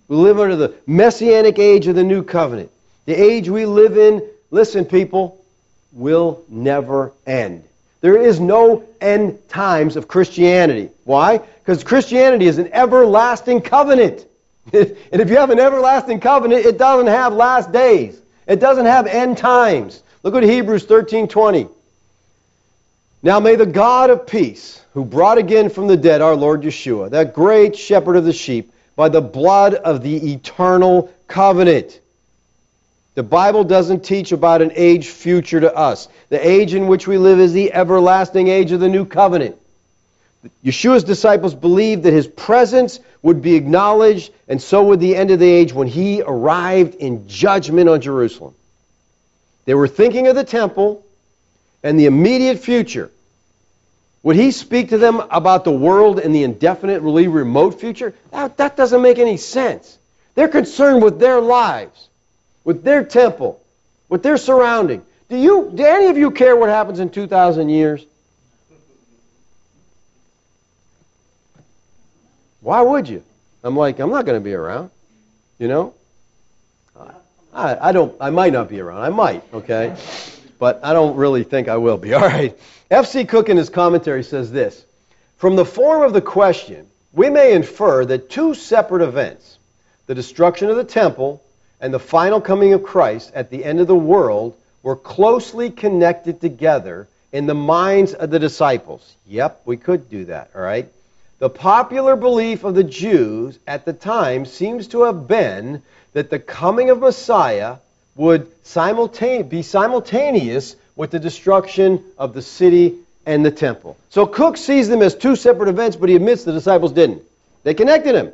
We live under the messianic age of the new covenant. The age we live in, listen, people, will never end. There is no end times of Christianity. Why? Because Christianity is an everlasting covenant. [laughs] and if you have an everlasting covenant, it doesn't have last days. It doesn't have end times. Look at Hebrews 13:20. Now may the God of peace, who brought again from the dead our Lord Yeshua, that great shepherd of the sheep, by the blood of the eternal covenant. The Bible doesn't teach about an age future to us. The age in which we live is the everlasting age of the new covenant. Yeshua's disciples believed that his presence would be acknowledged, and so would the end of the age when he arrived in judgment on Jerusalem. They were thinking of the temple and the immediate future. Would he speak to them about the world in the indefinitely remote future? That, that doesn't make any sense. They're concerned with their lives, with their temple, with their surrounding. Do you do any of you care what happens in 2000 years? Why would you? I'm like, I'm not going to be around. You know? I, I don't. I might not be around. I might. Okay, but I don't really think I will be. [laughs] All right. F.C. Cook in his commentary says this: From the form of the question, we may infer that two separate events, the destruction of the temple and the final coming of Christ at the end of the world, were closely connected together in the minds of the disciples. Yep, we could do that. All right. The popular belief of the Jews at the time seems to have been that the coming of Messiah would simultane- be simultaneous with the destruction of the city and the temple. So Cook sees them as two separate events, but he admits the disciples didn't. They connected him.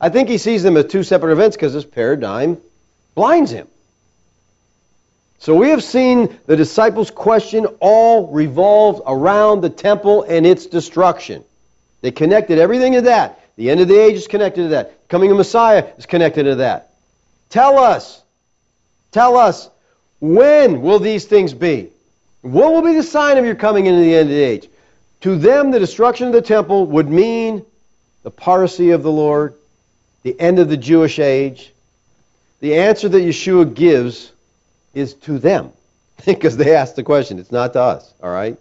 I think he sees them as two separate events because this paradigm blinds him. So we have seen the disciples' question all revolves around the temple and its destruction. They connected everything to that. The end of the age is connected to that. Coming of Messiah is connected to that. Tell us, tell us, when will these things be? What will be the sign of your coming into the end of the age? To them, the destruction of the temple would mean the parousia of the Lord, the end of the Jewish age. The answer that Yeshua gives is to them [laughs] because they asked the question. It's not to us, all right?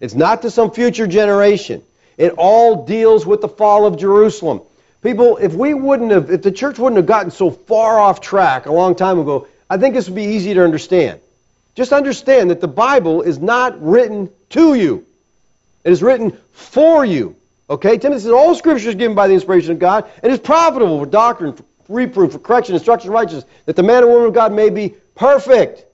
It's not to some future generation. It all deals with the fall of Jerusalem. People, if we wouldn't have, if the church wouldn't have gotten so far off track a long time ago, I think this would be easy to understand. Just understand that the Bible is not written to you. It is written for you. Okay? Timothy says all scripture is given by the inspiration of God and is profitable for doctrine, for reproof, for correction, instruction, righteousness, that the man and woman of God may be perfect.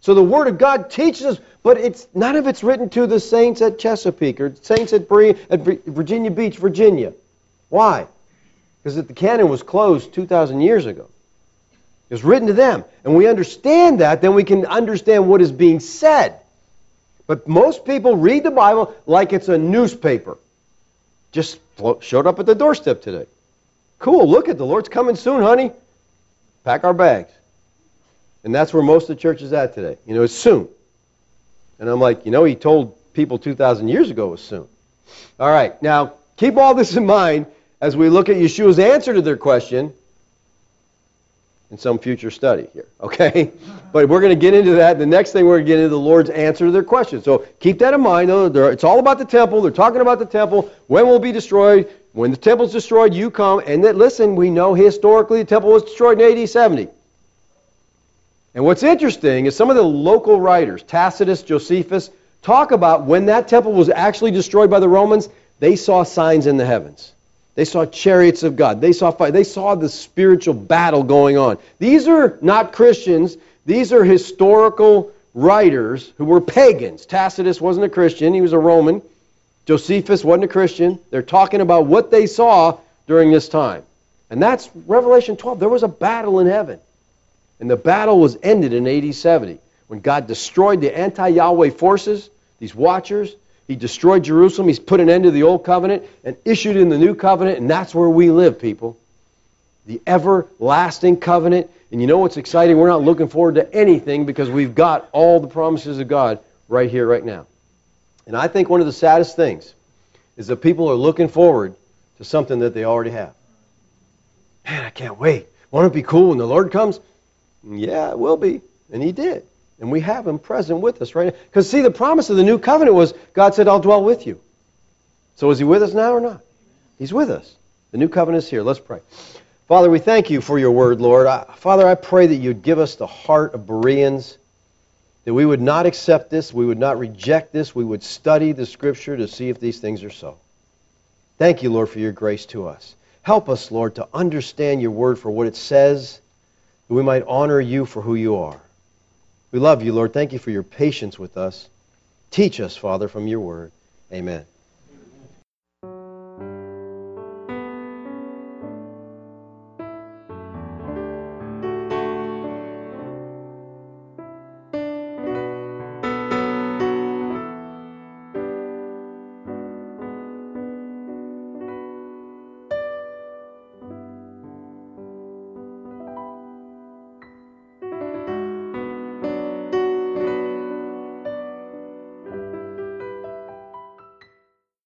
So the Word of God teaches us but it's none of it's written to the saints at Chesapeake or saints at, at Virginia Beach, Virginia. Why? Because the canon was closed 2,000 years ago. It was written to them. And we understand that, then we can understand what is being said. But most people read the Bible like it's a newspaper. Just showed up at the doorstep today. Cool, look at the Lord's coming soon, honey. Pack our bags. And that's where most of the church is at today. You know, it's soon. And I'm like, you know, he told people 2,000 years ago it was soon. All right, now keep all this in mind as we look at Yeshua's answer to their question in some future study here, okay? [laughs] But we're going to get into that. The next thing we're going to get into the Lord's answer to their question. So keep that in mind. It's all about the temple. They're talking about the temple. When will it be destroyed? When the temple's destroyed, you come. And that, listen, we know historically the temple was destroyed in AD 70. And what's interesting is some of the local writers, Tacitus, Josephus, talk about when that temple was actually destroyed by the Romans, they saw signs in the heavens. They saw chariots of God. They saw fire. They saw the spiritual battle going on. These are not Christians. These are historical writers who were pagans. Tacitus wasn't a Christian. He was a Roman. Josephus wasn't a Christian. They're talking about what they saw during this time. And that's Revelation 12. There was a battle in heaven. And the battle was ended in AD 70 when God destroyed the anti Yahweh forces, these watchers. He destroyed Jerusalem. He's put an end to the old covenant and issued in the new covenant. And that's where we live, people. The everlasting covenant. And you know what's exciting? We're not looking forward to anything because we've got all the promises of God right here, right now. And I think one of the saddest things is that people are looking forward to something that they already have. Man, I can't wait. Won't it be cool when the Lord comes? Yeah, it will be. And He did. And we have Him present with us right now. Because, see, the promise of the new covenant was God said, I'll dwell with you. So is He with us now or not? He's with us. The new covenant is here. Let's pray. Father, we thank you for your word, Lord. Father, I pray that you'd give us the heart of Bereans, that we would not accept this, we would not reject this, we would study the Scripture to see if these things are so. Thank you, Lord, for your grace to us. Help us, Lord, to understand your word for what it says, that we might honor you for who you are. We love you, Lord. Thank you for your patience with us. Teach us, Father, from your word. Amen.